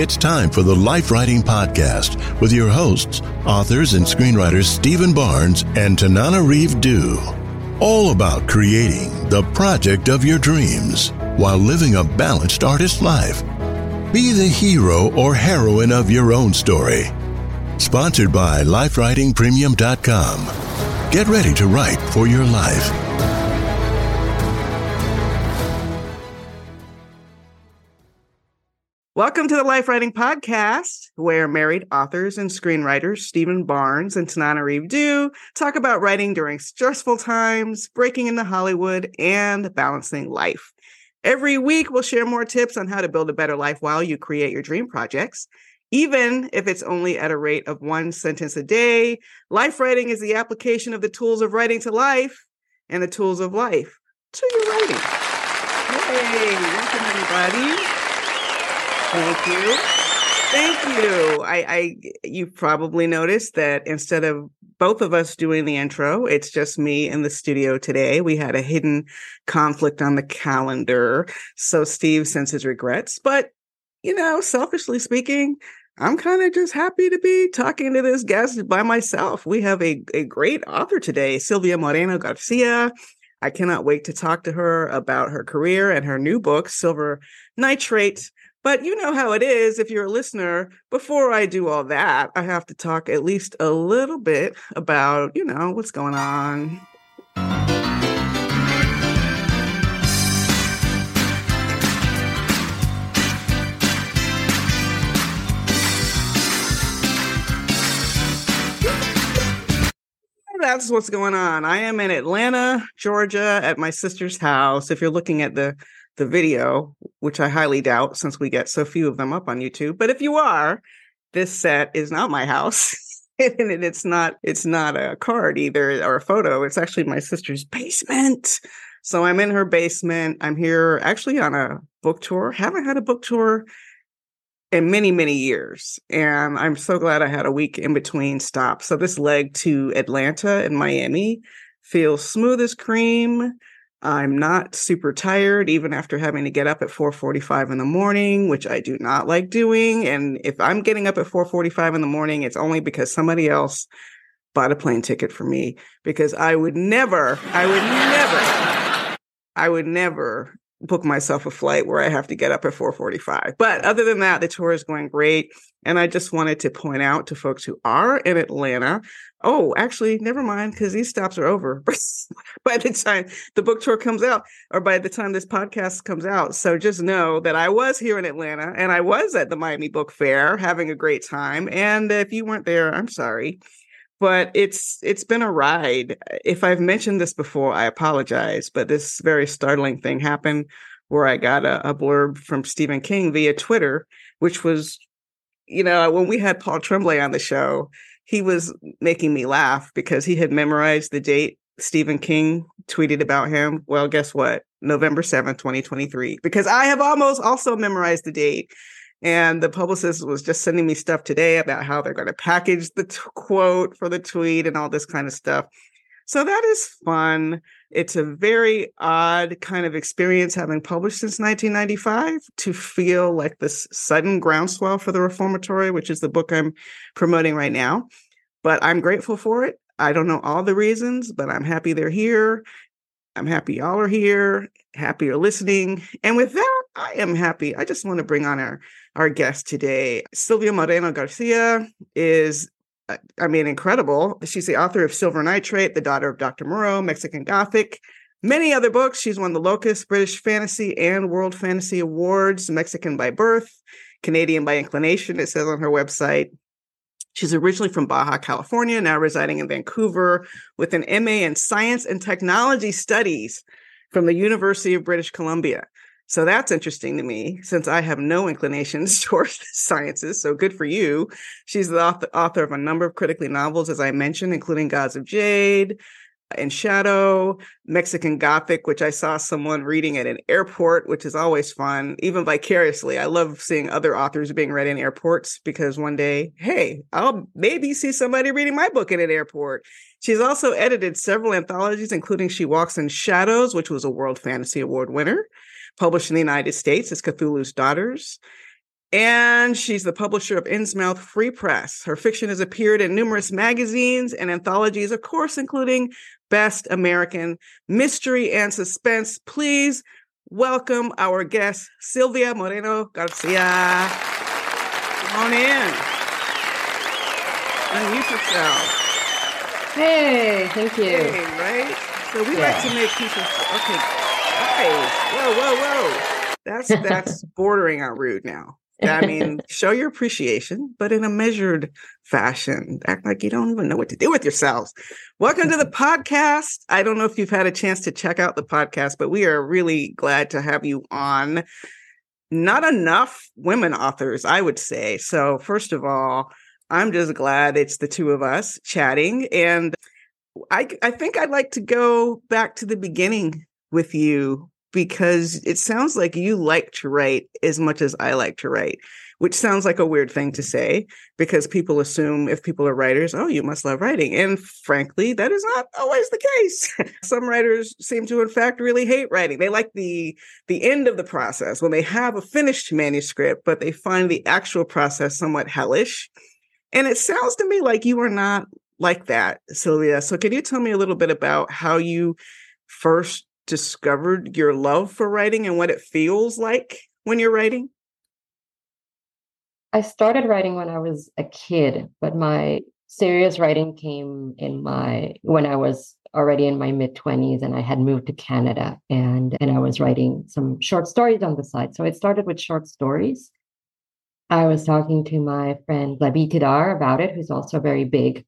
It's time for the Life Writing Podcast with your hosts, authors and screenwriters Stephen Barnes and Tananarive Due. All about creating the project of your dreams while living a balanced artist life. Be the hero or heroine of your own story. Sponsored by LifeWritingPremium.com. Get ready to write for your life. Welcome to the Life Writing Podcast, where married authors and screenwriters Stephen Barnes and Tananarive Due talk about writing during stressful times, breaking into Hollywood, and balancing life. Every week, we'll share more tips on how to build a better life while you create your dream projects. Even if it's only at a rate of one sentence a day, life writing is the application of the tools of writing to life and the tools of life to your writing. Hey, welcome everybody. Thank you. Thank you. I, I you've probably noticed that instead of both of us doing the intro, it's just me in the studio today. We had a hidden conflict on the calendar. So Steve sends his regrets. But, you know, selfishly speaking, I'm kind of just happy to be talking to this guest by myself. We have a, a great author today, Silvia Moreno Garcia. I cannot wait to talk to her about her career and her new book, Silver Nitrate but you know how it is if you're a listener. Before I do all that, I have to talk at least a little bit about, you know, what's going on. That's what's going on. I am in Atlanta, Georgia, at my sister's house. If you're looking at the the video, which I highly doubt since we get so few of them up on YouTube. But if you are, this set is not my house. and it's not it's not a card either or a photo. It's actually my sister's basement. So I'm in her basement. I'm here actually on a book tour. Haven't had a book tour in many, many years. And I'm so glad I had a week in between stops. So this leg to Atlanta and Miami feels smooth as cream. I'm not super tired even after having to get up at 4:45 in the morning, which I do not like doing. And if I'm getting up at 4:45 in the morning, it's only because somebody else bought a plane ticket for me because I would never, I would never, I would never book myself a flight where I have to get up at 4:45. But other than that, the tour is going great. And I just wanted to point out to folks who are in Atlanta, oh, actually, never mind, because these stops are over by the time the book tour comes out, or by the time this podcast comes out. So just know that I was here in Atlanta and I was at the Miami Book Fair having a great time. And if you weren't there, I'm sorry but it's it's been a ride. If I've mentioned this before, I apologize, but this very startling thing happened where I got a, a blurb from Stephen King via Twitter, which was, you know, when we had Paul Tremblay on the show, he was making me laugh because he had memorized the date Stephen King tweeted about him. Well, guess what? November 7th, 2023. Because I have almost also memorized the date And the publicist was just sending me stuff today about how they're going to package the t- quote for the tweet and all this kind of stuff. So that is fun. It's a very odd kind of experience having published since 1995 to feel like this sudden groundswell for the reformatory, which is the book I'm promoting right now. But I'm grateful for it. I don't know all the reasons, but I'm happy they're here. I'm happy y'all are here. Happy you're listening. And with that, I am happy. I just want to bring on our our guest today. Silvia Moreno Garcia is uh, I mean, incredible. She's the author of Silver Nitrate, The Daughter of Dr. Moreau, Mexican Gothic, many other books. She's won the Locus, British Fantasy, and World Fantasy Awards, Mexican by birth, Canadian by inclination, it says on her website. She's originally from Baja, California, now residing in Vancouver with an MA in Science and Technology Studies from the University of British Columbia. So that's interesting to me since I have no inclinations towards sciences. So good for you. She's the author, author of a number of critically novels, as I mentioned, including Gods of Jade and Shadow, Mexican Gothic, which I saw someone reading at an airport, which is always fun, even vicariously. I love seeing other authors being read in airports because one day, hey, I'll maybe see somebody reading my book in an airport. She's also edited several anthologies, including She Walks in Shadows, which was a World Fantasy Award winner published in the United States as Cthulhu's Daughters. And she's the publisher of Innsmouth Free Press. Her fiction has appeared in numerous magazines and anthologies, of course, including Best American Mystery and Suspense. Please welcome our guest, Silvia Moreno Garcia. Come on in. Unmute yourself. Hey, thank you. Hey, right? So we yeah. like to make people okay whoa, whoa, whoa. That's that's bordering on rude now. I mean, show your appreciation, but in a measured fashion. Act like you don't even know what to do with yourselves. Welcome to the podcast. I don't know if you've had a chance to check out the podcast, but we are really glad to have you on. Not enough women authors, I would say. So, first of all, I'm just glad it's the two of us chatting. And I, I think I'd like to go back to the beginning with you because it sounds like you like to write as much as I like to write, which sounds like a weird thing to say because people assume if people are writers, oh, you must love writing. And frankly, that is not always the case. Some writers seem to in fact really hate writing. They like the the end of the process when they have a finished manuscript, but they find the actual process somewhat hellish. And it sounds to me like you are not like that, Silvia. So can you tell me a little bit about how you first discovered your love for writing and what it feels like when you're writing? I started writing when I was a kid, but my serious writing came in my when I was already in my mid 20s and I had moved to Canada and and I was writing some short stories on the side. So it started with short stories. I was talking to my friend Lavie Tidhar about it, who's also very big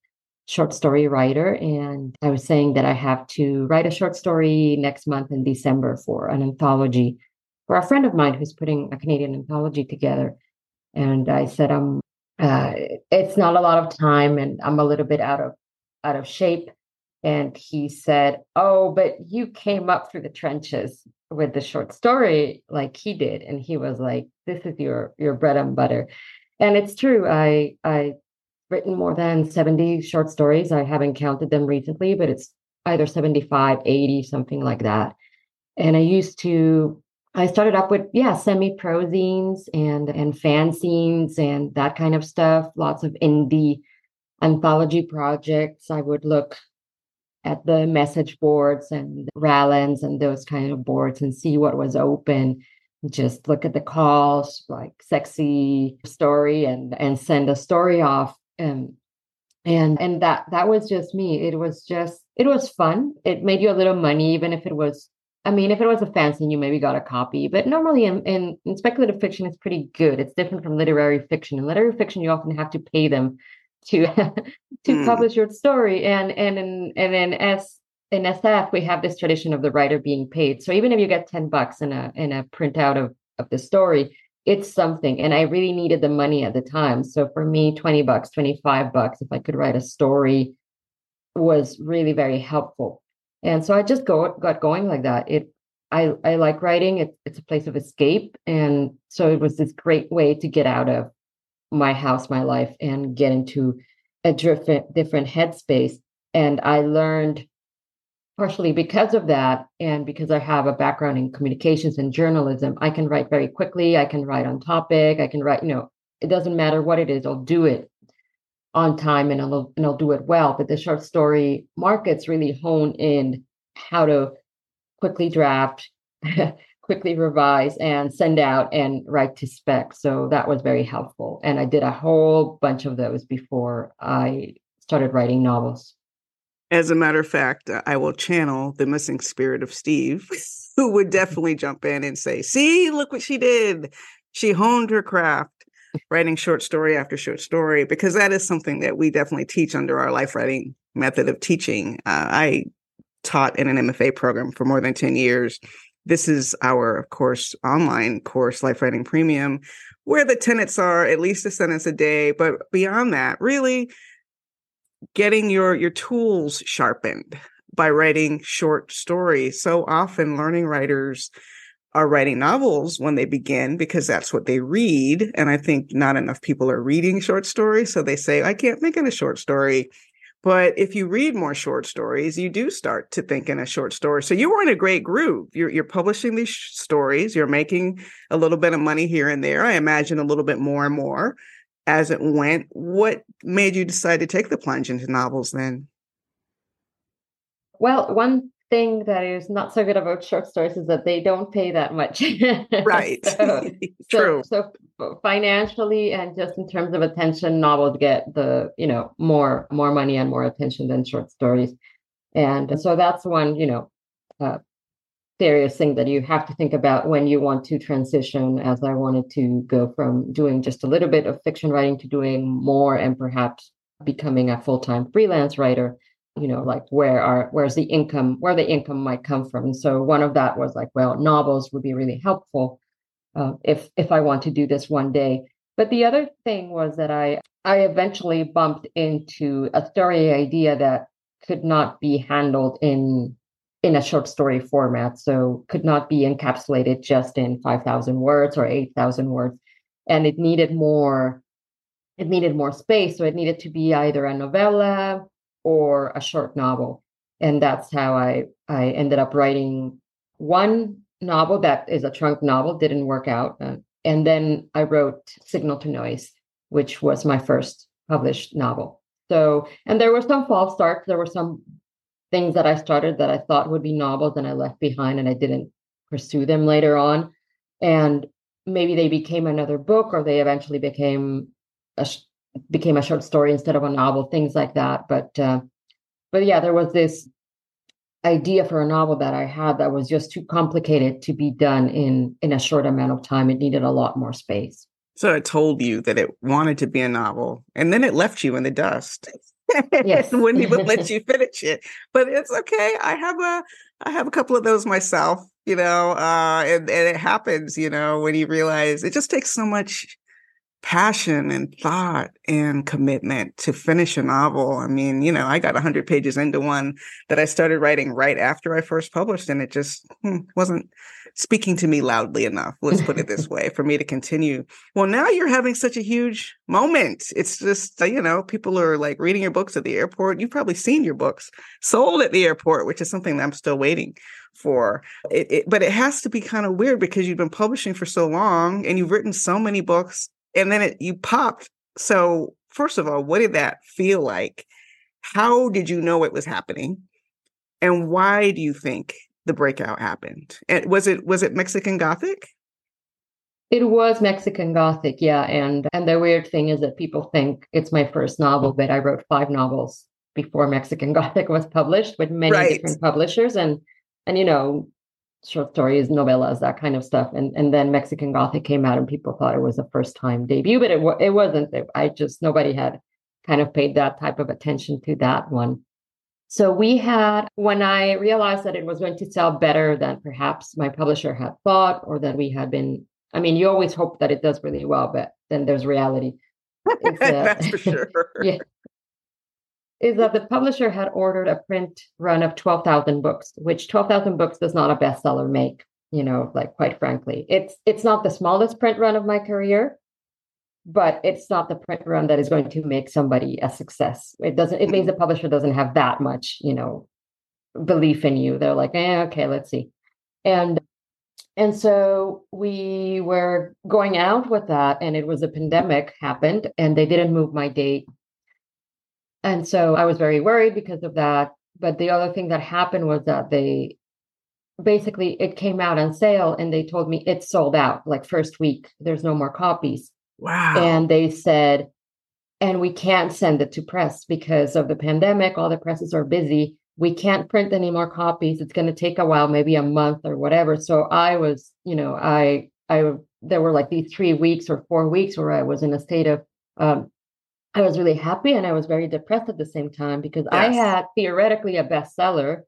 short story writer. And I was saying that I have to write a short story next month in December for an anthology for a friend of mine who's putting a Canadian anthology together. And I said, um, uh, it's not a lot of time and I'm a little bit out of out of shape. And he said, Oh, but you came up through the trenches with the short story like he did. And he was like, This is your your bread and butter. And it's true. I I written more than 70 short stories. I haven't counted them recently, but it's either 75, 80, something like that. And I used to, I started up with, yeah, semi prozines and, and fanzines and that kind of stuff, lots of indie anthology projects. I would look at the message boards and Ralan's and those kind of boards and see what was open just look at the calls like sexy story and and send a story off um, and and that that was just me. It was just it was fun. It made you a little money even if it was i mean if it was a fancy you maybe got a copy but normally in, in, in speculative fiction it's pretty good. It's different from literary fiction. In literary fiction you often have to pay them to to mm. publish your story. And and in and in s in sf we have this tradition of the writer being paid. So even if you get 10 bucks in a in a printout of of the story it's something and i really needed the money at the time so for me 20 bucks 25 bucks if i could write a story was really very helpful and so i just go got going like that it I, I like writing. It, it's a place of escape. And so it was this great way to get out of my house, my life, and get into a different different headspace. And I learned partially because of that, and because I have a background in communications and journalism, I can write very quickly. I can write on topic. I can write, you know, it doesn't matter what it is, I'll do it on time and I'll and I'll do it well. But the short story markets really hone in how to quickly draft, quickly revise, and send out and write to spec. So that was very helpful. And I did a whole bunch of those before I started writing novels. As a matter of fact, uh, I will channel the missing spirit of Steve, who would definitely jump in and say, See, look what she did. She honed her craft writing short story after short story because that is something that we definitely teach under our life writing method of teaching. Uh, I taught in an MFA program for more than 10 years. This is our, of course, online course, Life Writing Premium, where the tenets are at least a sentence a day. But beyond that, really getting your your tools sharpened by writing short stories. So often learning writers are writing novels when they begin because that's what they read. And I think not enough people are reading short stories. So they say, I can't think in a short story. But if you read more short stories, you do start to think in a short story. So you were in a great groove. You're, you're publishing these stories, you're making a little bit of money here and there. I imagine a little bit more and more as it went. What made you decide to take the plunge into novels then? Well, one thing that is not so good about short stories is that they don't pay that much. right. so, True. So, so, financially and just in terms of attention, novels get the you know more more money and more attention than short stories, and so that's one you know uh, serious thing that you have to think about when you want to transition. As I wanted to go from doing just a little bit of fiction writing to doing more and perhaps becoming a full time freelance writer you know like where are where's the income where the income might come from and so one of that was like well novels would be really helpful uh, if if i want to do this one day but the other thing was that i i eventually bumped into a story idea that could not be handled in in a short story format so could not be encapsulated just in 5000 words or 8000 words and it needed more it needed more space so it needed to be either a novella or a short novel. And that's how I, I ended up writing one novel that is a trunk novel, didn't work out. Uh, and then I wrote Signal to Noise, which was my first published novel. So, and there were some false starts. There were some things that I started that I thought would be novels and I left behind and I didn't pursue them later on. And maybe they became another book or they eventually became a, became a short story instead of a novel, things like that. But uh, but yeah, there was this idea for a novel that I had that was just too complicated to be done in in a short amount of time. It needed a lot more space. So it told you that it wanted to be a novel, and then it left you in the dust. Yes, wouldn't even let you finish it. But it's okay. I have a I have a couple of those myself. You know, uh, and and it happens. You know, when you realize it just takes so much passion and thought and commitment to finish a novel. I mean, you know, I got 100 pages into one that I started writing right after I first published, and it just hmm, wasn't speaking to me loudly enough. Let's put it this way for me to continue. Well, now you're having such a huge moment. It's just, uh, you know, people are like reading your books at the airport. You've probably seen your books sold at the airport, which is something that I'm still waiting for. It, it, but it has to be kind of weird because you've been publishing for so long and you've written so many books and then it you popped. So first of all, what did that feel like? How did you know it was happening? And why do you think the breakout happened? And was it was it Mexican Gothic? It was Mexican Gothic, yeah. And and the weird thing is that people think it's my first novel, but I wrote five novels before Mexican Gothic was published with many right. different publishers. And and you know, short stories, novellas, that kind of stuff. And and then Mexican Gothic came out, and people thought it was a first time debut, but it it wasn't. I just nobody had kind of paid that type of attention to that one. So we had when I realized that it was going to sell better than perhaps my publisher had thought, or that we had been. I mean, you always hope that it does really well, but then there's reality. Uh, That's for sure. yeah. is that the publisher had ordered a print run of 12,000 books, which 12,000 books does not a bestseller make, you know, like quite frankly. It's it's not the smallest print run of my career, but it's not the print run that is going to make somebody a success. It doesn't it means the publisher doesn't have that much, you know, belief in you. They're like, eh, okay, let's see. And and so we were going out with that, and it was a pandemic happened, and they didn't move my date. And so I was very worried because of that. But the other thing that happened was that they basically it came out on sale and they told me it's sold out like first week there's no more copies Wow. and they said and we can't send it to press because of the pandemic all the presses are busy. We can't print any more copies. It's going to take a while maybe a month or whatever. So i was you know i i there were like these three weeks or four weeks where i was in a state of um, i was really happy and i was very depressed at the same time because i had theoretically a bestseller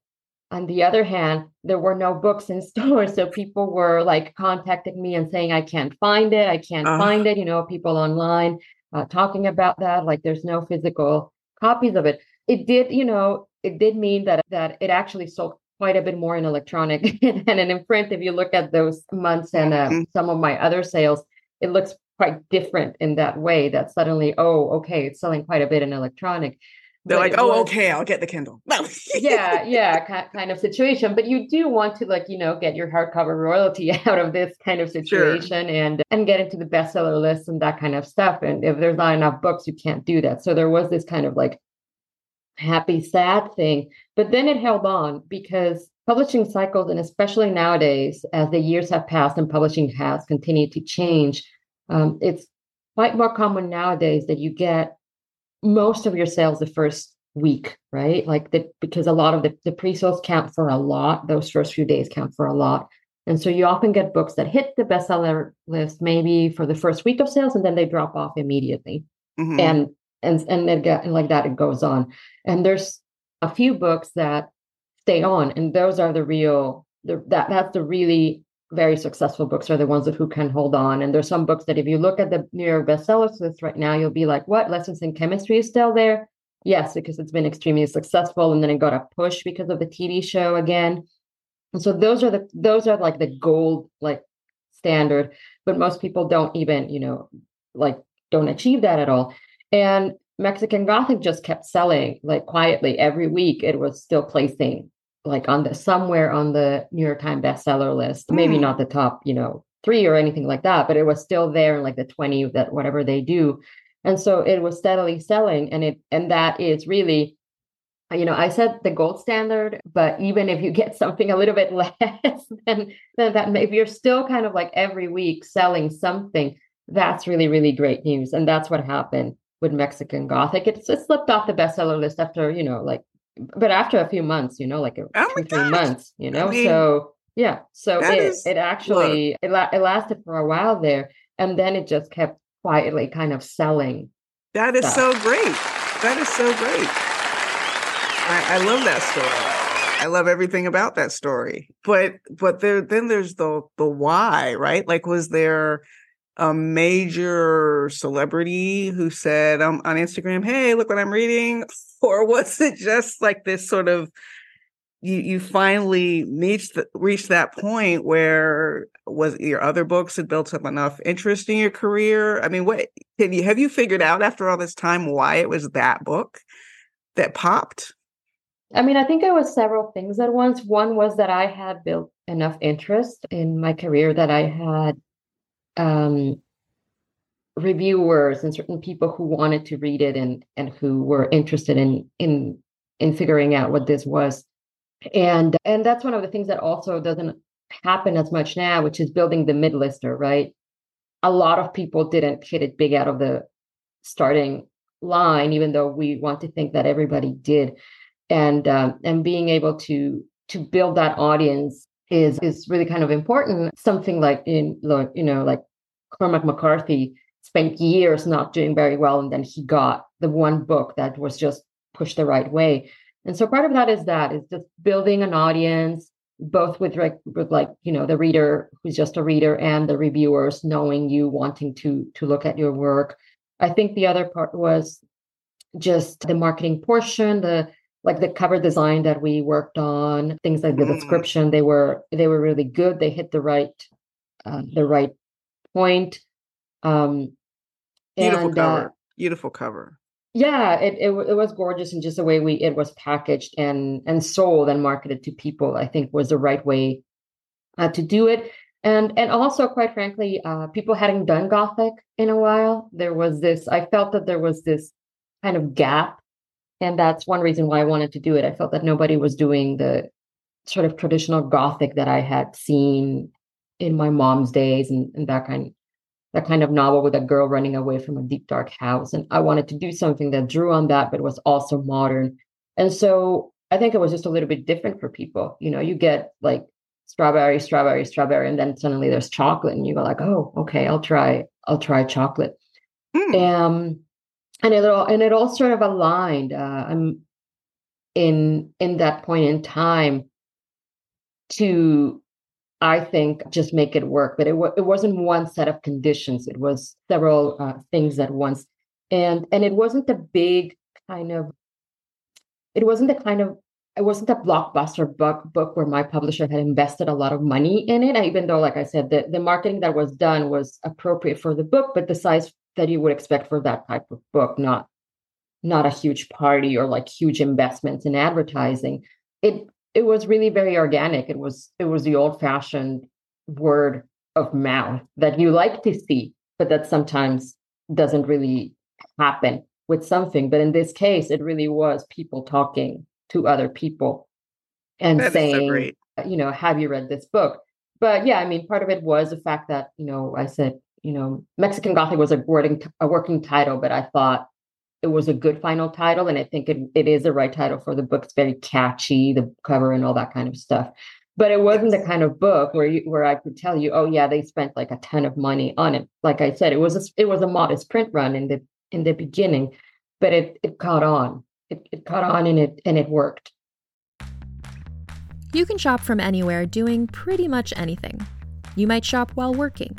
on the other hand there were no books in stores so people were like contacting me and saying i can't find it i can't Ugh. find it you know people online uh, talking about that like there's no physical copies of it it did you know it did mean that that it actually sold quite a bit more in electronic than in print if you look at those months and uh, Mhm. some of my other sales it looks quite different in that way that suddenly oh okay it's selling quite a bit in electronic They're like, oh, was- okay, I'll get the Kindle. No. yeah yeah kind of situation but you do want to like you know get your hardcover royalty out of this kind of situation and and get into the bestseller list and that kind of stuff and if there's not enough books you can't do that so there was this kind of like happy sad thing but then it held on because publishing cycles and especially nowadays as the years have passed and publishing has continued to change um, it's quite more common nowadays that you get most of your sales the first week, right? Like the because a lot of the, the pre-sales count for a lot, those first few days count for a lot. And so you often get books that hit the bestseller list maybe for the first week of sales and then they drop off immediately. Mhm. And and and it get, and like that it goes on. And there's a few books that stay on and those are the real the, that that's the really very successful books are the ones that who can hold on. And there's some books that if you look at the New York bestsellers list right now, you'll be like, what? Lessons in Chemistry is still there? Yes, because it's been extremely successful. And then it got a push because of the TV show again. And so those are the those are like the gold like standard, but most people don't even, you know, like don't achieve that at all. And Mexican Gothic just kept selling like quietly every week. It was still placing like on the somewhere on the New York Times bestseller list. Maybe Mm. not the top, you know, three or anything like that, but it was still there in like the 20 that whatever they do. And so it was steadily selling. And it and that is really, you know, I said the gold standard, but even if you get something a little bit less than, than that, maybe you're still kind of like every week selling something. That's really, really great news. And that's what happened with Mexican Gothic. It, it slipped off the bestseller list after, you know, like but after a few months, you know, like a, Oh my two, three months, you know. mean, so yeah, so it is- it actually it, la- it lasted for a while there, and then it just kept quietly kind of selling. That is stuff. so great. That is so great. I, I love that story. I love everything about that story. But but there then there's the the why, right? Like was there a major celebrity who said um, on Instagram, "Hey, look what I'm reading," or was it just like this sort of you you finally reached the, reached that point where was your other books had built up enough interest in your career? I mean, what can you have you figured out after all this time why it was that book that popped? I mean, I think it was several things at once. One was that I had built enough interest in my career that I had um, reviewers and certain people who wanted to read it and and who were interested in in in figuring out what this was. And and that's one of the things that also doesn't happen as much now, which is building the mid-lister, right? A lot of people didn't hit it big out of the starting line, even though we want to think that everybody did and um, and being able to to build that audience is is really kind of important. Something like in you know like Cormac McCarthy spent years not doing very well, and then he got the one book that was just pushed the right way. And so part of that is that is just building an audience, both with like with like you know the reader who's just a reader and the reviewers knowing you, wanting to to look at your work. I think the other part was just the marketing portion, the like the cover design that we worked on, things like the mm. description, they were they were really good. They hit the right uh, the right point. Um, Beautiful and, uh, cover. Uh, Beautiful cover. Yeah, it, it it was gorgeous, and just the way we it was packaged and and sold and marketed to people, I think was the right way uh, to do it. And and also, quite frankly, uh, people hadn't done Gothic in a while. There was this. I felt that there was this kind of gap, and that's one reason why I wanted to do it. I felt that nobody was doing the sort of traditional Gothic that I had seen in my mom's days and, and that kind that kind of novel with a girl running away from a deep dark house and i wanted to do something that drew on that but was also modern and so i think it was just a little bit different for people you know you get like strawberry strawberry strawberry and then suddenly there's chocolate and you go like oh okay i'll try i'll try chocolate mm. um and it all and it all sort of aligned uh i'm in in that point in time to I think just make it work. But it, w- it wasn't one set of conditions. It was several uh, things at once, and and it wasn't a big kind of. It wasn't the kind of. It wasn't a blockbuster book book where my publisher had invested a lot of money in it. Even though, like I said, the, the marketing that was done was appropriate for the book, but the size that you would expect for that type of book, not not a huge party or like huge investments in advertising. It it was really very organic. It was it was the old fashioned word of mouth that you like to see, but that sometimes doesn't really happen with something. But in this case, it really was people talking to other people and that saying, so you know, have you read this book? But yeah, I mean, part of it was the fact that, you know, I said, you know, Mexican Gothic was a wording a working title, but I thought it was a good final title and i think it, it is the right title for the book. It's very catchy the cover and all that kind of stuff. But it wasn't the kind of book where you where i could tell you oh yeah they spent like a ton of money on it. Like i said it was a, it was a modest print run in the in the beginning but it it caught on. It, it caught on and it and it worked. You can shop from anywhere doing pretty much anything. You might shop while working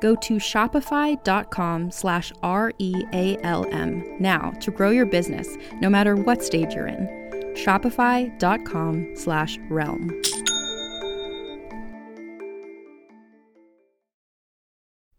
Go to shopify.com slash R-E-A-L-M now to grow your business, no matter what stage you're in. shopify.com slash realm.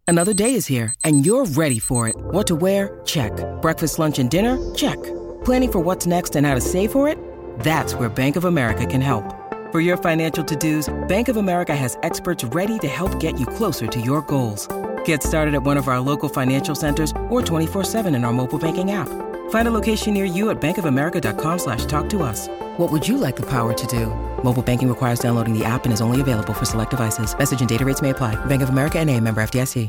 Another day is here and you're ready for it. What to wear? Check. Breakfast, lunch, and dinner? Check. Planning for what's next and how to save for it? That's where Bank of America can help. For your financial to-dos, Bank of America has experts ready to help get you closer to your goals. Get started at one of our local financial centers or 24-7 in our mobile banking app. Find a location near you at bankofamerica.com slash talk to us. What would you like the power to do? Mobile banking requires downloading the app and is only available for select devices. Message and data rates may apply. Bank of America and a member FDIC.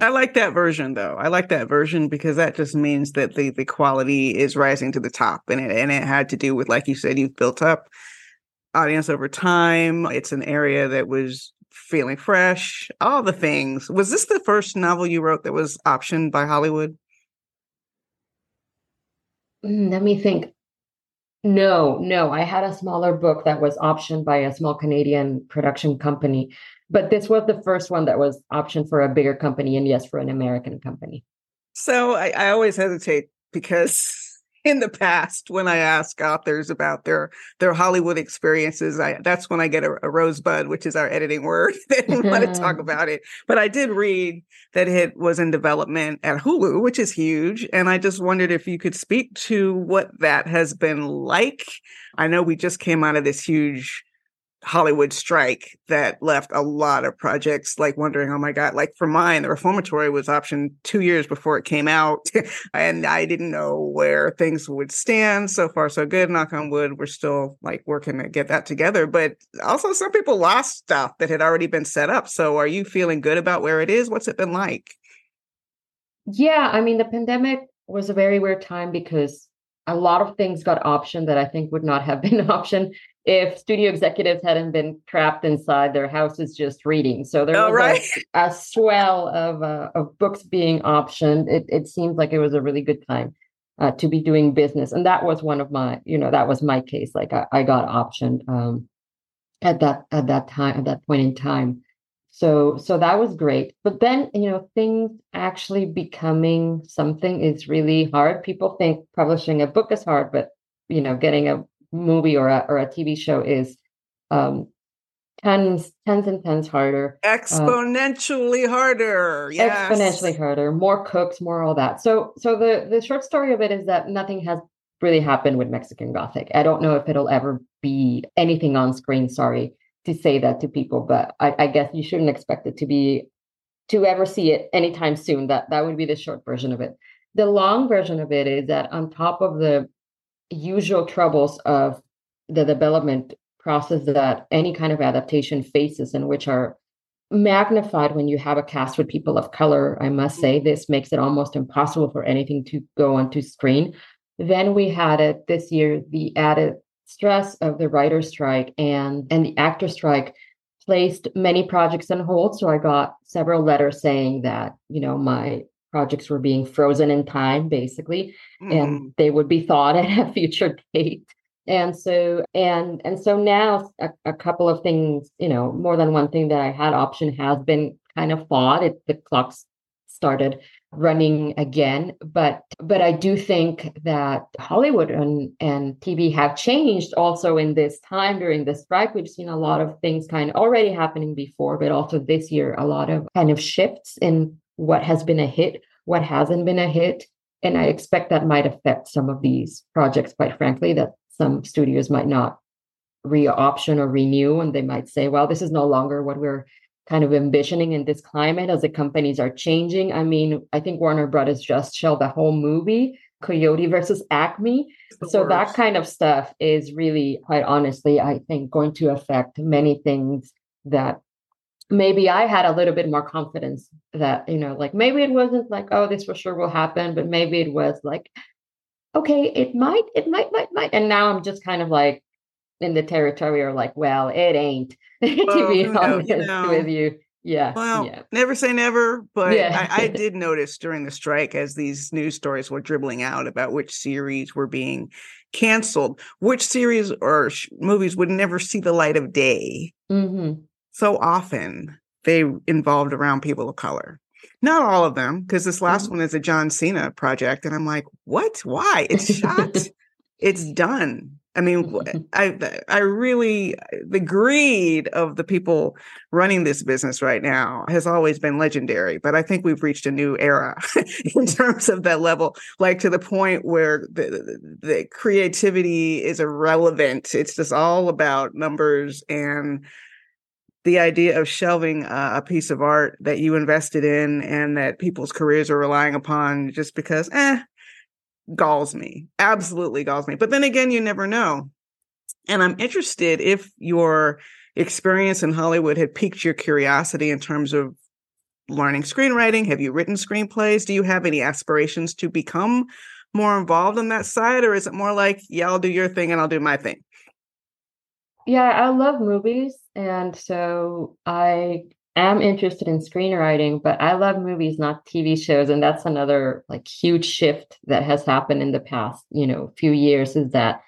I like that version though. I like that version because that just means that the the quality is rising to the top, and it and it had to do with like you said, you've built up audience over time. It's an area that was feeling fresh. All the things. Was this the first novel you wrote that was optioned by Hollywood? mm, let me think. No, no, I had a smaller book that was optioned by a small Canadian production company, but this was the first one that was optioned for a bigger company and yes, for an American company. So I, I always hesitate because in the past, when I ask authors about their their Hollywood experiences, I, that's when I get a, a rosebud, which is our editing word. they didn't want to talk about it, but I did read that it was in development at Hulu, which is huge, and I just wondered if you could speak to what that has been like. I know we just came out of this huge Hollywood strike that left a lot of projects like wondering, oh my God, like for mine, the reformatory was optioned two years before it came out. and I didn't know where things would stand. So far, so good. Knock on wood. We're still like working to get that together. But also, some people lost stuff that had already been set up. So are you feeling good about where it is? What's it been like? Yeah, I mean, the pandemic was a very weird time because a lot of things got optioned that I think would not have been optioned if studio executives hadn't been trapped inside their houses just reading. So there Oh, was right. a, a swell of uh, of books being optioned. It it seemed like it was a really good time uh, to be doing business, and that was one of my you know that was my case. Like I, I got optioned um, at that at that time at that point in time. So so that was great. But then you know things actually becoming something is really hard. People think publishing a book is hard, but you know getting a movie or a or a TV show is um tons tons and tons harder Exponentially harder. Yes. exponentially harder more cooks more all that so so the the short story of it is that nothing has really happened with mexican gothic i don't know if it'll ever be anything on screen sorry to say that to people but i, I guess you shouldn't expect it to be to ever see it anytime soon that that would be the short version of it the long version of it is that on top of the usual troubles of the development process that any kind of adaptation faces and which are magnified when you have a cast with people of color i must say mm-hmm. this makes it almost impossible for anything to go onto screen. Then we had it this year the added stress of the writer strike and and the actor strike placed many projects on hold. So i got several letters saying that you know my projects were being frozen in time basically Mhm. and they would be thought at a future date. And so and and so now a, a couple of things you know more than one thing that i had option has been kind of thought it the clocks started running again. But but i do think that hollywood and and tv have changed also in this time during the strike. We've seen a lot of things kind of already happening before but also this year a lot of kind of shifts in what has been a hit what hasn't been a hit and I expect that might affect some of these projects, quite frankly, that some studios might not re-option or renew, and they might say, well, this is no longer what we're kind of envisioning in this climate as the companies are changing. I mean, I think Warner Brothers just shelled a whole movie, Coyote versus Acme. The So that kind of stuff is really, quite honestly, I think going to affect many things that maybe I had a little bit more confidence that, you know, like maybe it wasn't like, oh, this for sure will happen, but maybe it was like, okay, it might, it might, might, might. And now I'm just kind of like in the territory or like, well, it ain't, to Well, be who honest you know. with you. Yeah. Well, yeah. never say never, but Yeah. I, I did notice during the strike as these news stories were dribbling out about which series were being canceled, which series or sh- movies would never see the light of day. hmm So often they involved around people of color. Not all of them, because this last Mhm. one is a John Cena project. And I'm like, what? Why? It's shot. it's done. I mean, I I really the greed of the people running this business right now has always been legendary, but I think we've reached a new era in terms of that level, like to the point where the the creativity is irrelevant. It's just all about numbers and the idea of shelving a, piece of art that you invested in and that people's careers are relying upon just because, eh, galls me. Absolutely galls me. But then again, you never know. And I'm interested if your experience in Hollywood had piqued your curiosity in terms of learning screenwriting. Have you written screenplays? Do you have any aspirations to become more involved on that side? Or is it more like, yeah, I'll do your thing and I'll do my thing? Yeah, I love movies. And so I am interested in screenwriting, but I love movies, not TV shows. And that's another like huge shift that has happened in the past, you know, few years is that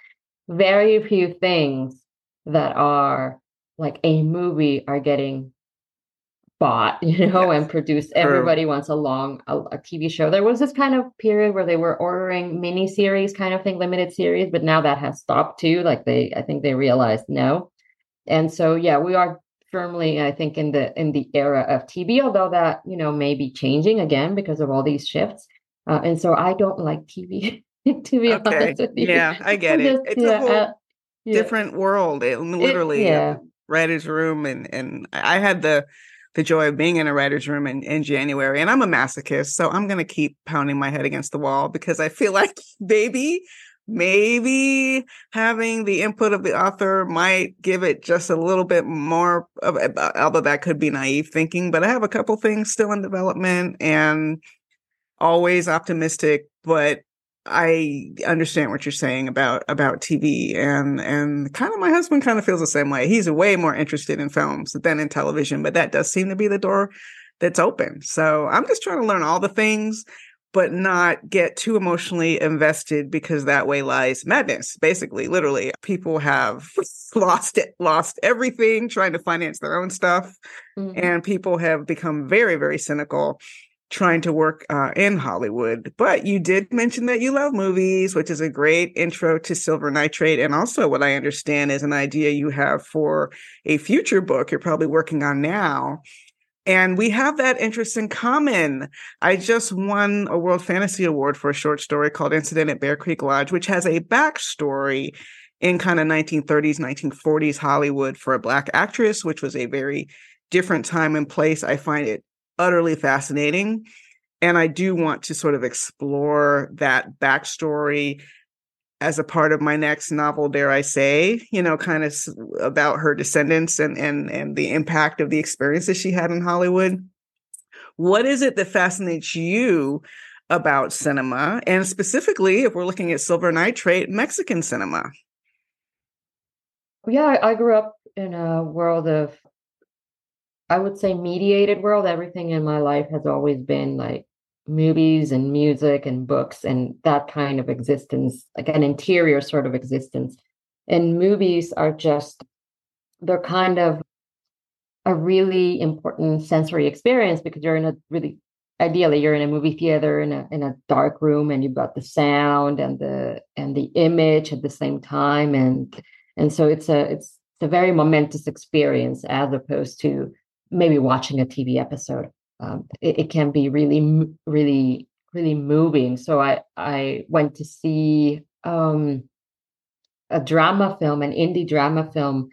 very few things that are like a movie are getting bought, you know, yes. and produced. True. Everybody wants a long a, a, TV show. There was this kind of period where they were ordering mini series kind of thing, limited series, but now that has stopped too. Like they, I think they realized no. And so, yeah, we are firmly, I think, in the in the era of TV, although that you know may be changing again because of all these shifts. Uh, and so, I don't like TV. to be okay. honest with you, yeah, I get it. it's yeah, a whole uh, different world. It literally, it, yeah. writer's room, and and I had the the joy of being in a writer's room in, in January. And I'm a masochist, so I'm going to keep pounding my head against the wall because I feel like, baby, maybe having the input of the author might give it just a little bit more of uh, although that could be naive thinking but i have a couple things still in development and always optimistic but i understand what you're saying about about tv and and kind of my husband kind of feels the same way. He's way more interested in films than in television but that does seem to be the door that's open. So i'm just trying to learn all the things but not get too emotionally invested because that way lies madness basically. Literally people have lost it lost everything trying to finance their own stuff mm-hmm. and people have become very very cynical trying to work uh, in hollywood but you did mention that you love movies which is a great intro to silver nitrate and also what i understand is an idea you have for a future book you're probably working on now and we have that interest in common. I just won a World Fantasy Award for a short story called Incident at Bear Creek Lodge, which has a backstory in kind of 1930s, 1940s Hollywood for a Black actress, which was a very different time and place. I find it utterly fascinating. And I do want to sort of explore that backstory as a part of my next novel, dare I say, you know, kind of about her descendants and and and the impact of the experiences she had in Hollywood. What is it that fascinates you about cinema, and specifically, if we're looking at Silver Nitrate, Mexican cinema? Yeah, I grew up in a world of, I would say, mediated world. Everything in my life has always been like movies and music and books and that kind of existence, like an interior sort of existence. And movies are just, they're kind of a really important sensory experience because you're in a really ideally you're in a movie theater in a in a dark room and you've got the sound and the and the image at the same time and and so it's a it's it's a very momentous experience as opposed to maybe watching a TV episode. Um, it, it, can be really really really moving. So i i went to see um, a drama film an indie drama film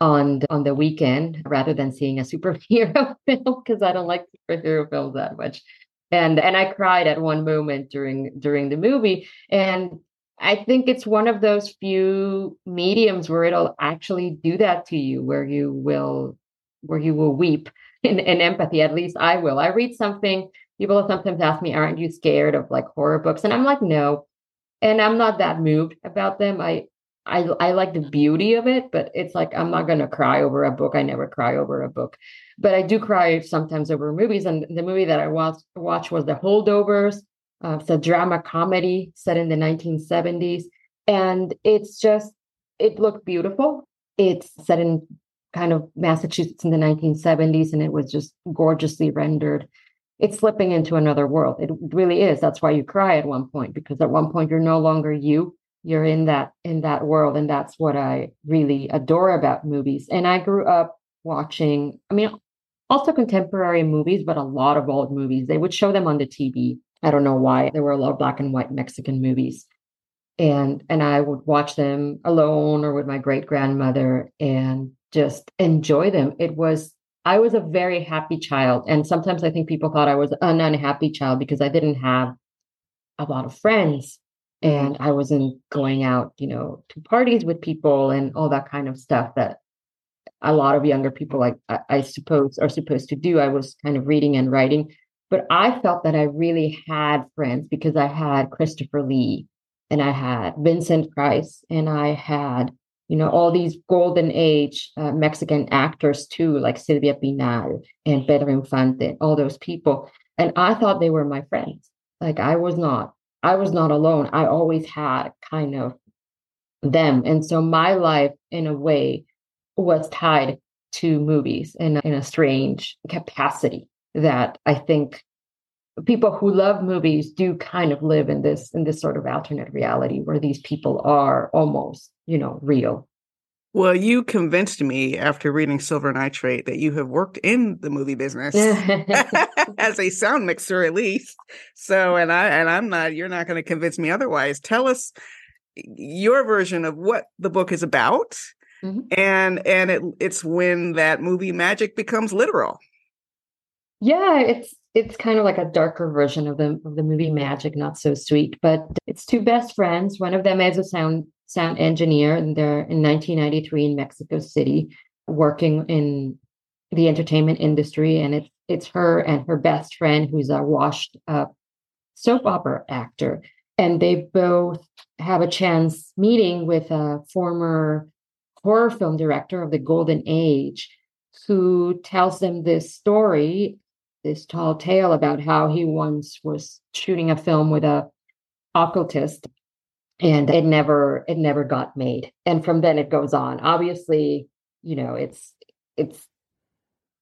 on the, on the weekend rather than seeing a superhero film because i don't like superhero films that much. And and i cried at one moment during during the movie. And i think it's one of those few mediums where it'll actually do that to you where you will where you will weep in, in empathy. At least I will. I read something. People sometimes ask me, "Aren't you scared of like horror books?" And I'm like, "No," and I'm not that moved about them. I I I like the beauty of it, but it's like I'm not gonna cry over a book. I never cry over a book, but I do cry sometimes over movies. And the movie that I watched watched was The Holdovers. Uh, it's a drama comedy set in the 1970s, and it's just it looked beautiful. It's set in kind of Massachusetts in the 1970s, and it was just gorgeously rendered. It's slipping into another world. It really is. That's why you cry at one point, because at one point you're no longer you. you're in that in that world and that's what i really adore about movies and i grew up watching i mean also contemporary movies but a lot of old movies they would show them on the tv i don't know why there were a lot of black and white mexican movies and and i would watch them alone or with my great grandmother and just enjoy them it was i was a very happy child and sometimes i think people thought i was an unhappy child because i didn't have a lot of friends mm-hmm. and I wasn't going out, you know, to parties with people and all that kind of stuff that a lot of younger people, like I, I, suppose, are supposed to do. I was kind of reading and writing, but I felt that I really had friends because I had Christopher Lee and I had Vincent Price and I had, you know, all these golden age uh, Mexican actors too, like Silvia Pinal and Pedro Infante, all those people. And I thought they were my friends. Like I was not I was not alone. I always had kind of them. And so my life, in a way, was tied to movies in, in a strange capacity that I think people who love movies do kind of live in this in this sort of alternate reality where these people are almost you know real well, you convinced me after reading Silver Nitrate that you have worked in the movie business as a sound mixer at least. So and I and I'm not you're not going to convince me otherwise. Tell us your version of what the book is about. Mm-hmm. And and it it's when that movie magic becomes literal. Yeah, it's it's kind of like a darker version of the of the movie magic, not so sweet, but it's two best friends. One of them is a sound sound engineer, and they're in 1993 in Mexico City, working in the entertainment industry. And it's it's her and her best friend, who's a washed up soap opera actor, and they both have a chance meeting with a former horror film director of the Golden Age, who tells them this story, this tall tale about how he once was shooting a film with a occultist and it never it never got made. And from then it goes on. Obviously you know it's it's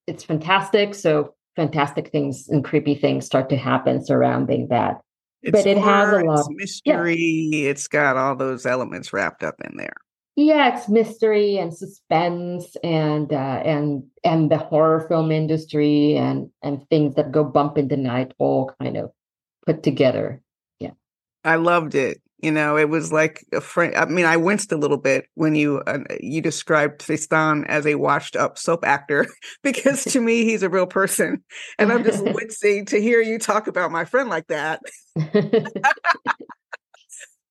it's fantastic. So fantastic things and creepy things start to happen surrounding that. It's but it horror, has a lot of mystery yeah. it's got all those elements wrapped up in there. Yeah it's mystery and suspense and uh, and and the horror film industry and and things that go bump in the night all kind of put together. Yeah. I loved it you know, it was like a friend. I mean, I winced a little bit when you uh, you described Tristan as a washed up soap actor because to me he's a real person, and I'm just wincing to hear you talk about my friend like that.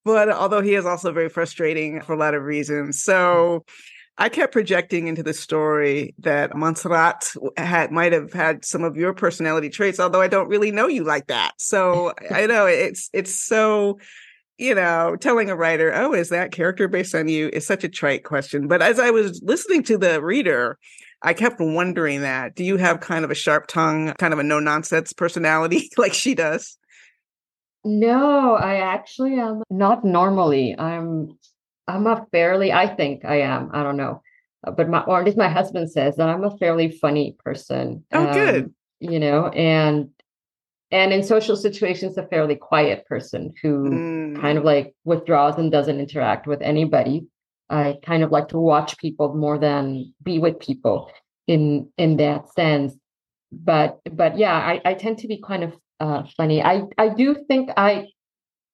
but although he is also very frustrating for a lot of reasons, so I kept projecting into the story that Montserrat had might have had some of your personality traits, although I don't really know you like that. So I know it's it's so you know, telling a writer, oh, is that character based on you is such a trite question. But as I was listening to the reader, I kept wondering that. Do you have kind of a sharp tongue, kind of a no nonsense personality like she does? No, I actually am not normally. I'm I'm a fairly I think I am. I don't know. Uh, but my or at least my husband says that I'm a fairly funny person. Oh, um, good. You know, and and in social situations a fairly quiet person who mm. kind of like withdraws and doesn't interact with anybody i kind of like to watch people more than be with people in in that sense but but yeah i, I tend to be kind of uh, funny i i do think i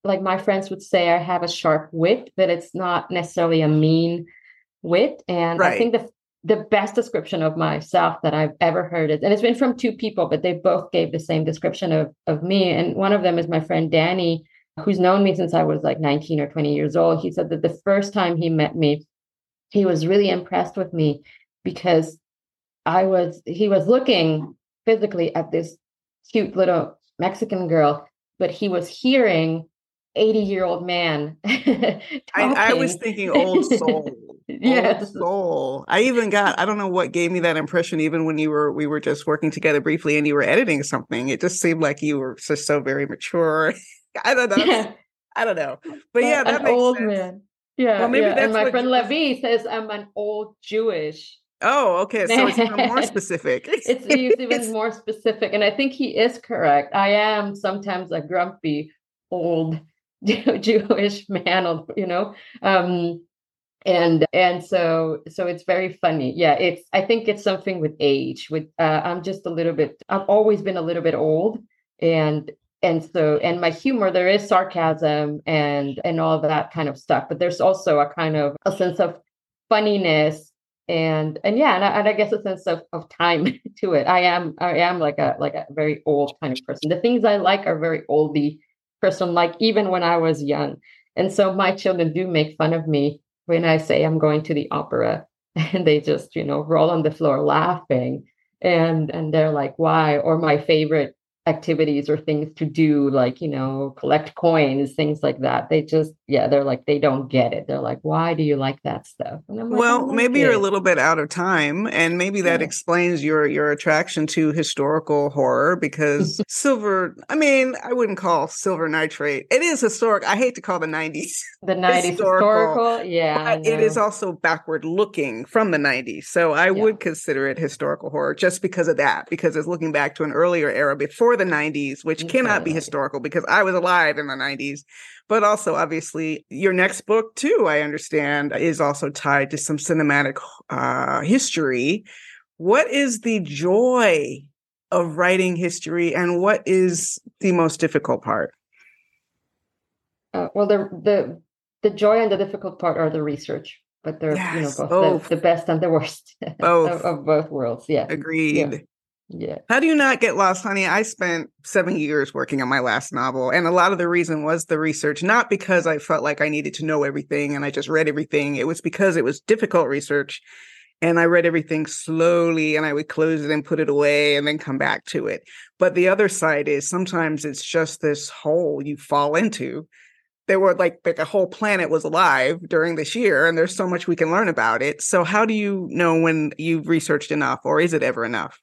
like my friends would say i have a sharp wit but it's not necessarily a mean wit and right. i think the the best description of myself that I've ever heard it. And it's been from two people, but they both gave the same description of, of me. And one of them is my friend Danny, who's known me since I was like 19 or 20 years old. He said that the first time he met me, he was really impressed with me because I was, he was looking physically at this cute little Mexican girl, but he was hearing 80 year old man. I, I, was thinking old soul. yes. Old soul. I even got, I don't know what gave me that impression, even when you were, we were just working together briefly and you were editing something. It just seemed like you were just so very mature. I don't know. Yeah. I don't know. But yeah, that an makes old sense. man. Yeah. Well, maybe yeah. and my friend Lavie says I'm an old Jewish. Oh, okay. So it's even more specific. it's, it's even more specific. And I think he is correct. I am sometimes a grumpy old Jewish man, you know. Um, and and so so it's very funny. Yeah it's i think it's something with age with uh, i'm just a little bit i've always been a little bit old and and so and my humor there is sarcasm and and all that kind of stuff but there's also a kind of a sense of funniness and and yeah and I, and I guess a sense of, of time to it. I am i am like a like a very old kind of person. The things i like are very oldie person like even when i was young and so my children do make fun of me when I say I'm going to the opera and they just, you know, roll on the floor laughing and and they're like, why? Or my favorite activities or things to do like you know collect coins things like that they just yeah they're like they don't get it they're like why do you like that stuff like, well maybe it. you're a little bit out of time and maybe that yeah. explains your your attraction to historical horror because silver i mean i wouldn't call silver nitrate it is historic i hate to call the 90s the 90s historical, historical yeah it is also backward looking from the 90s so i yeah. would consider it historical horror just because of that because it's looking back to an earlier era before the 90s, which cannot be historical because I was alive in the 90s. But also, obviously, your next book, too, I understand, is also tied to some cinematic uh, history. What is the joy of writing history and what is the most difficult part? Uh, well, the, the the joy and the difficult part are the research, but they're yes, you know both, both. The, the, best and the worst both. of, of, both worlds. Yeah, agreed. Yeah. Yeah. How do you not get lost, honey? I spent seven years working on my last novel. And a lot of the reason was the research, not because I felt like I needed to know everything and I just read everything. It was because it was difficult research. And I read everything slowly and I would close it and put it away and then come back to it. But the other side is sometimes it's just this hole you fall into. There were like, like a whole planet was alive during this year, and there's so much we can learn about it. So, how do you know when you've researched enough, or is it ever enough?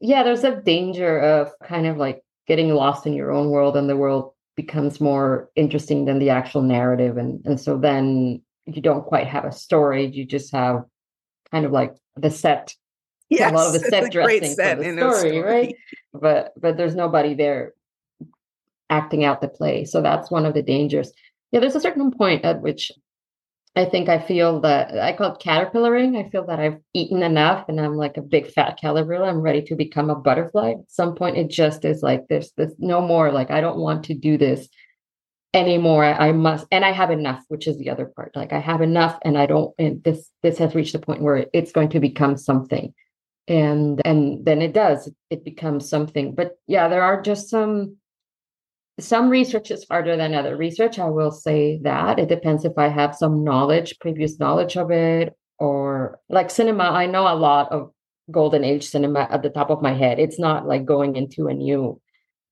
Yeah, there's a danger of kind of like getting lost in your own world and the world becomes more interesting than the actual narrative. And, and so then you don't quite have a story. You just have kind of like the set. Yes, a lot of the set dressing set for the story, story, right? But but there's nobody there acting out the play. So that's one of the dangers. Yeah, there's a certain point at which I think I feel that I call it caterpillaring. I feel that I've eaten enough and I'm like a big fat caterpillar. I'm ready to become a butterfly. At some point, it just is like there's this no more. Like I don't want to do this anymore. I, I must, and I have enough, which is the other part. Like I have enough, and I don't. And this this has reached a point where it's going to become something, and and then it does. It becomes something. But yeah, there are just some some research is harder than other research. I will say that it depends if I have some knowledge, previous knowledge of it, or like cinema. I know a lot of golden age cinema at the top of my head. It's not like going into a new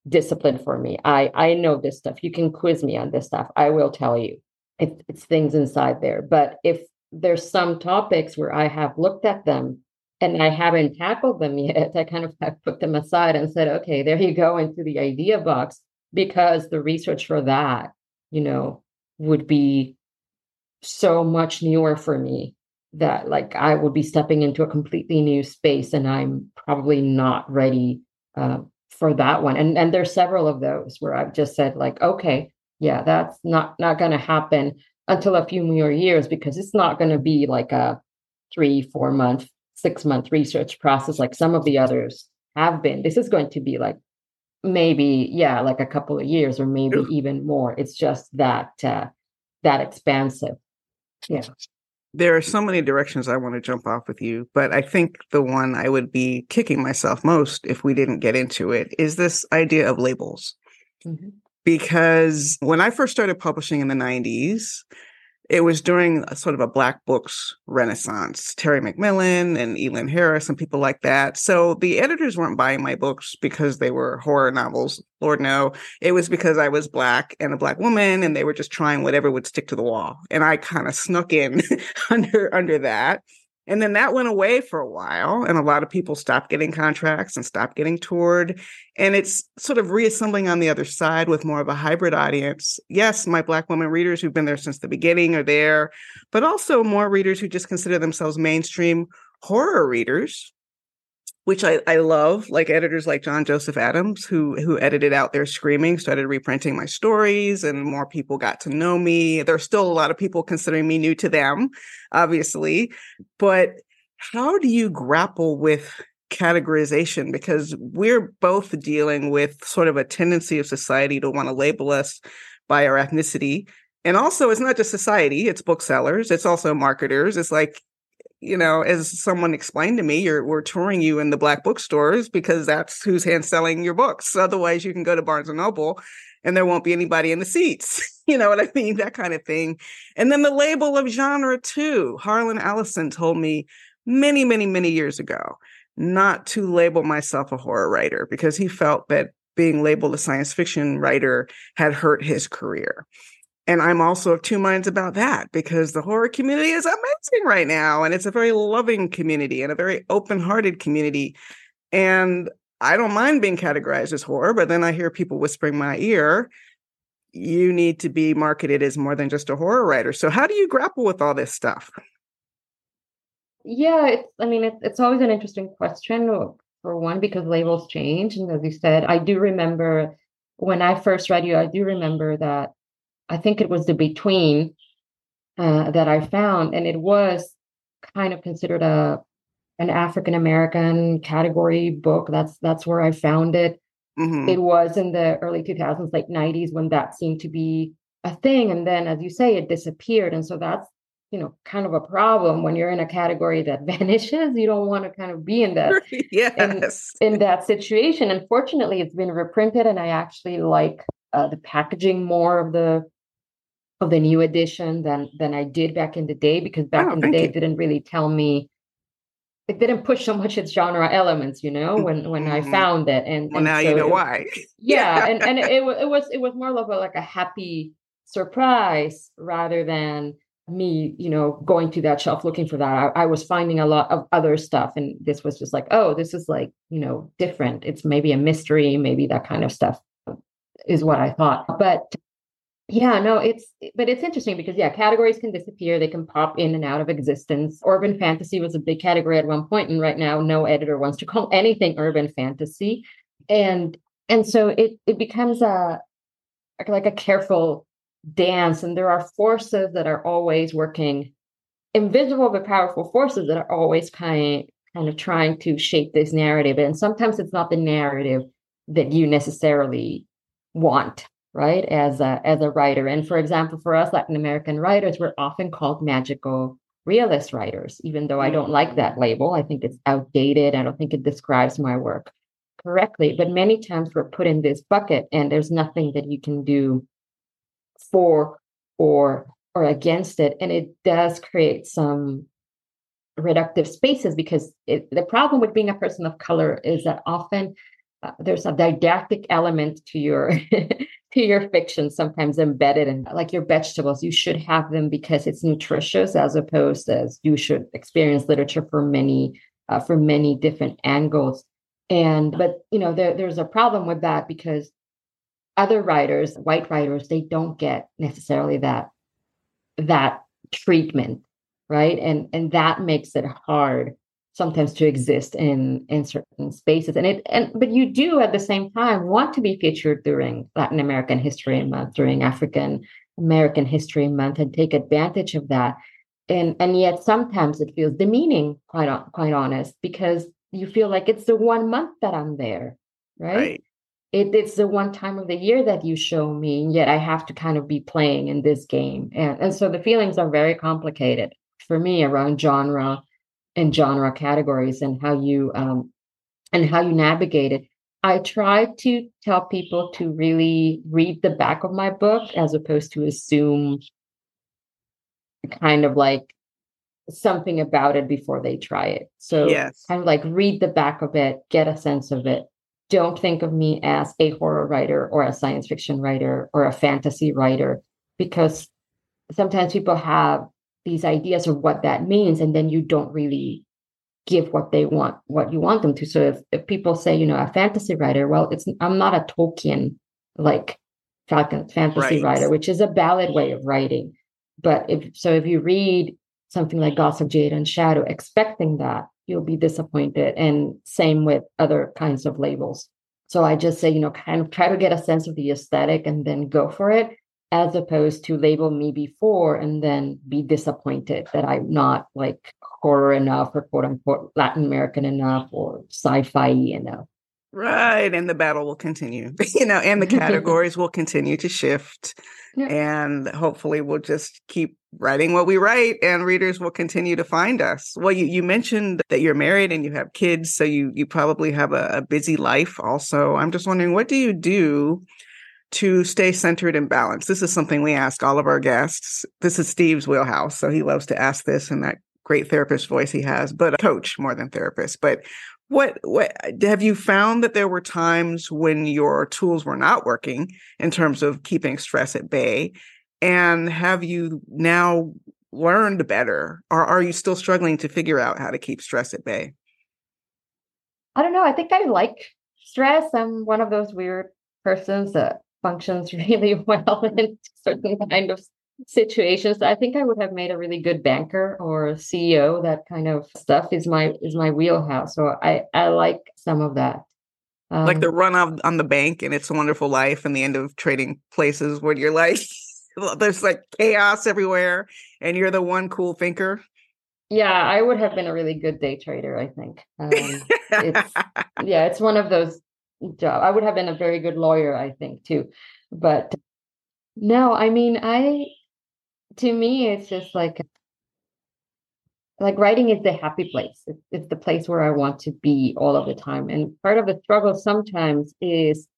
discipline for me. I I know this stuff. You can quiz me on this stuff. I will tell you. It, it's things inside there. But if there's some topics where I have looked at them and I haven't tackled them yet, I kind of have put them aside and said, okay, there you go into the idea box because the research for that, you know, would be so much newer for me that like I would be stepping into a completely new space and I'm probably not ready uh, for that one. And and there's several of those where I've just said like, okay, yeah, that's not not going to happen until a few more years because it's not going to be like a three, four month, six month research process like some of the others have been. This is going to be like maybe yeah like a couple of years or maybe even more. It's just that uh that expansive. Yeah. There are so many directions i want to jump off with you but i think the one i would be kicking myself most if we didn't get into it is this idea of labels. Mm-hmm. because when i first started publishing in the 90s it was during a sort of a black books renaissance terry mcmillan and elin harris and people like that. So the editors weren't buying my books because they were horror novels lord no. It was because i was black and a black woman and they were just trying whatever would stick to the wall. And i kind of snuck in under under that and then that went away for a while, and a lot of people stopped getting contracts and stopped getting toured. And it's sort of reassembling on the other side with more of a hybrid audience. Yes, my Black women readers who've been there since the beginning are there, but also more readers who just consider themselves mainstream horror readers which I, I love, like editors like John Joseph Adams, who who edited Out There Screaming, started reprinting my stories, and more people got to know me. There's still a lot of people considering me new to them, obviously. But how do you grapple with categorization? Because we're both dealing with sort of a tendency of society to want to label us by our ethnicity. And also, it's not just society, it's booksellers, it's also marketers. It's like you know, as someone explained to me, you're we're touring you in the black bookstores because that's who's hand selling your books. Otherwise, you can go to Barnes and Noble and there won't be anybody in the seats. you know what I mean? That kind of thing. And then the label of genre too. Harlan Ellison told me many, many, many years ago not to label myself a horror writer because he felt that being labeled a science fiction writer had hurt his career. And I'm also of two minds about that because the horror community is amazing right now. And it's a very loving community and a very open hearted community. And I don't mind being categorized as horror, but then I hear people whispering my ear, you need to be marketed as more than just a horror writer. So, how do you grapple with all this stuff? Yeah, it's, I mean, it's, it's always an interesting question for one, because labels change. And as you said, I do remember when I first read you, I do remember that I think it was the between uh, that I found, and it was kind of considered a an African American category book. That's that's where I found it. Mm-hmm. It was in the early 2000s, late 90s, when that seemed to be a thing, and then, as you say, it disappeared. And so that's you know kind of a problem when you're in a category that vanishes. You don't want to kind of be in that yes in, in that situation. Unfortunately, it's been reprinted, and I actually like uh, the packaging more of the of the new edition than than I did back in the day because back oh, in the day you. it didn't really tell me it didn't push so much its genre elements, you know, when when mm-hmm. I found it. And, well, and now so you know it, why. yeah, and and it, it was it was it was more of a, like a happy surprise rather than me, you know, going to that shelf looking for that. I, I, was finding a lot of other stuff, and this was just like, oh, this is like, you know, different. It's maybe a mystery, maybe that kind of stuff is what I thought. But yeah, no, it's but it's interesting because yeah, categories can disappear, they can pop in and out of existence. Urban fantasy was a big category at one point, and right now no editor wants to call anything urban fantasy. And and so it it becomes a like a careful dance, and there are forces that are always working, invisible but powerful forces that are always kind kind of trying to shape this narrative. And sometimes it's not the narrative that you necessarily want right as a as a writer. And for example for us latin american writers we're often called magical realist writers even though i don't like that label. I think it's outdated. I don't think it describes my work correctly. But many times we're put in this bucket and there's nothing that you can do for or or against it. And it does create some reductive spaces because it, the problem with being a person of color is that often uh, there's a didactic element to your to your fiction sometimes embedded in like your vegetables. You should have them because it's nutritious as opposed as you should experience literature for many uh, for many different angles. And but you know there, there's a problem with that because other writers white writers they don't get necessarily that that treatment right? And and that makes it hard sometimes to exist in in certain spaces. And it and but you do at the same time want to be featured during latin american history month during african american history month and take advantage of that. And and yet sometimes it feels demeaning quite quite honest because you feel like it's the one month that i'm there right, right. It, it's the one time of the year that you show me and yet i have to kind of be playing in this game. And, and so the feelings are very complicated for me around genre and genre categories and how you um, and how you navigate it. I try to tell people to really read the back of my book as opposed to assume kind of like something about it before they try it. So yes. kind of like read the back of it, get a sense of it. Don't think of me as a horror writer or a science fiction writer or a fantasy writer because sometimes people have these ideas of what that means and then you don't really give what they want what you want them to so if, if people say you know a fantasy writer well it's i'm not a tolkien like fantasy right. writer which is a valid way of writing but if so if you read something like gods of jade and shadow expecting that you'll be disappointed. And same with other kinds of labels. So I just say, you know, kind of try to get a sense of the aesthetic and then go for it, as opposed to label me before and then be disappointed that I'm not like horror enough or quote unquote Latin American enough or sci-fi enough. Right. And the battle will continue, you know, and the categories will continue to shift. Yeah. And hopefully we'll just keep writing what we write and readers will continue to find us. Well, you, you mentioned that you're married and you have kids, so you you probably have a, a busy life also. I'm just wondering, what do you do to stay centered and balanced? This is something we ask all of our guests. This is Steve's wheelhouse, so he loves to ask this in that great therapist voice he has, but a coach more than therapist. But what what have you found that there were times when your tools were not working in terms of keeping stress at bay? And have you now learned better? Or are you still struggling to figure out how to keep stress at bay? I don't know. I think I like stress. I'm one of those weird persons that functions really well in certain kind of situations. I think i would have made a really good banker or ceo that kind of stuff is my is my wheelhouse. So i i like some of that. Um, like the run on, on the bank and it's a wonderful life and the end of trading places where you're like there's like chaos everywhere and you're the one cool thinker. Yeah i would have been a really good day trader i think. Um, it's yeah it's one of those jobs i would have been a very good lawyer i think too. But no i mean i to me it's just like like writing is the happy place. It's, it's the place where i want to be all of the time. And part of the struggle sometimes is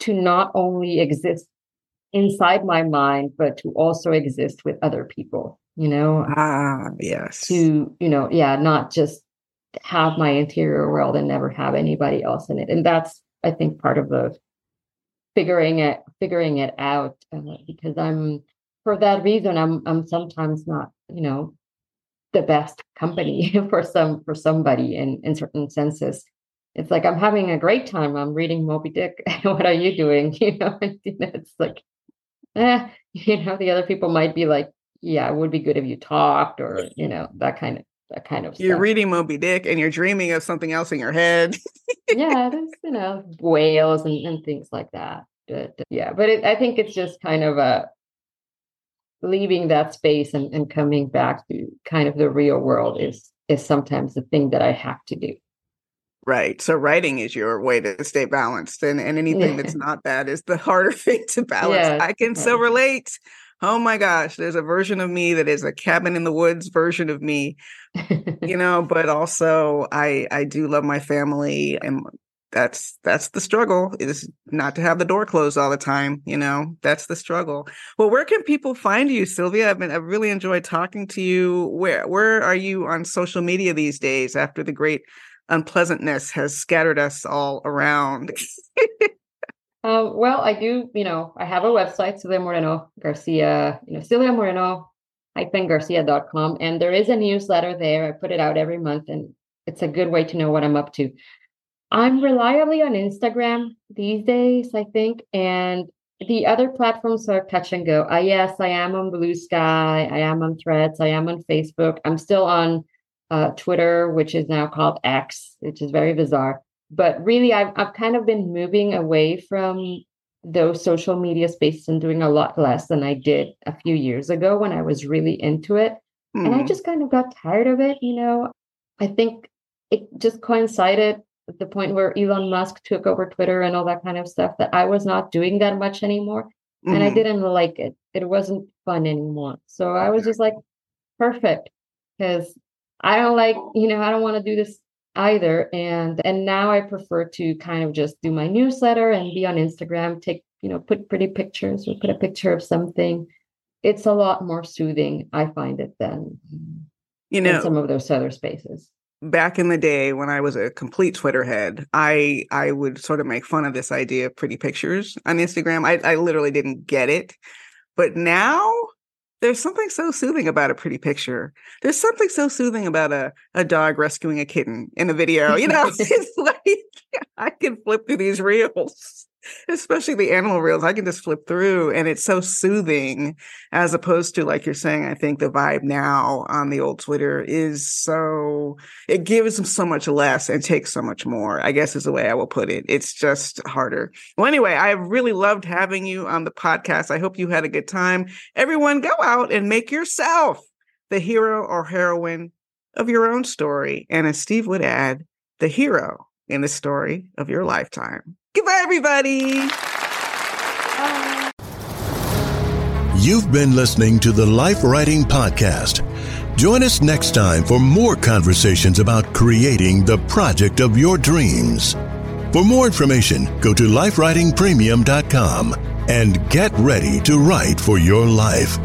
to not only exist inside my mind but to also exist with other people you know? Ah yes. To you know yeah not just have my interior world and never have anybody else in it. And that's i think part of the figuring it figuring it out uh, because i'm for that reason, I'm I'm sometimes not, you know, the best company for some for somebody in in certain senses. It's like I'm having a great time. I'm reading Moby Dick. what are you doing? You know, it's like, eh, you know, the other people might be like, yeah, it would be good if you talked, or you know, that kind of that kind of. You're stuff. reading Moby Dick, and you're dreaming of something else in your head. yeah, there's you know whales and, and things like that. But, uh, yeah, but it, I think it's just kind of a leaving that space and, and coming back to kind of the real world is is sometimes the thing that I have to do. Right. So writing is your way to stay balanced. And, and anything yeah. that's not that is the harder thing to balance. Yeah. I can so relate. Oh my gosh, there's a version of me that is a cabin in the woods version of me. you know, but also I I do love my family and that's that's the struggle is not to have the door closed all the time you know that's the struggle. Well where can people find you Silvia? I've been i've really enjoyed talking to you. Where where are you on social media these days after the great unpleasantness has scattered us all around uh, well i do you know i have a website Silvia moreno garcia you know Silvia moreno garcia.com and there is a newsletter there i put it out every month and it's a good way to know what i'm up to I'm reliably on Instagram these days, I think, and the other platforms are touch and go. I yes, I am on Bluesky. I am on Threads, I am on Facebook. I'm still on uh, Twitter, which is now called X, which is very bizarre. But really, I've I've kind of been moving away from those social media spaces and doing a lot less than I did a few years ago when I was really into it. Mm. And I hmm. just kind of got tired of it, you know. I think it just coincided at the point where Elon Musk took over Twitter and all that kind of stuff that I was not doing that much anymore. Mm-hmm. And I mm-hmm. didn't like it. It wasn't fun anymore. So I was just like, perfect. Because I don't like, you know, I don't want to do this either. And and now I prefer to kind of just do my newsletter and be on Instagram, take, you know, put pretty pictures or put a picture of something. It's a lot more soothing, I find it than you know some of those other spaces back in the day when I was a complete Twitter head, I I would sort of make fun of this idea of pretty pictures on Instagram. I, I literally didn't get it. But now there's something so soothing about a pretty picture. There's something so soothing about a, a dog rescuing a kitten in a video. You know, it's like I can flip through these reels especially the animal reels i can just flip through and it's so soothing as opposed to like you're saying i think the vibe now on the old twitter is so it gives them so much less and takes so much more i guess is the way i will put it. It's just harder. Well anyway i really loved having you on the podcast. I hope you had a good time. Everyone go out and make yourself the hero or heroine of your own story. And as steve would add the hero in the story of your lifetime Goodbye, everybody. Bye. You've been listening to the Life Writing Podcast. Join us next time for more conversations about creating the project of your dreams. For more information, go to lifewritingpremium.com and get ready to write for your life.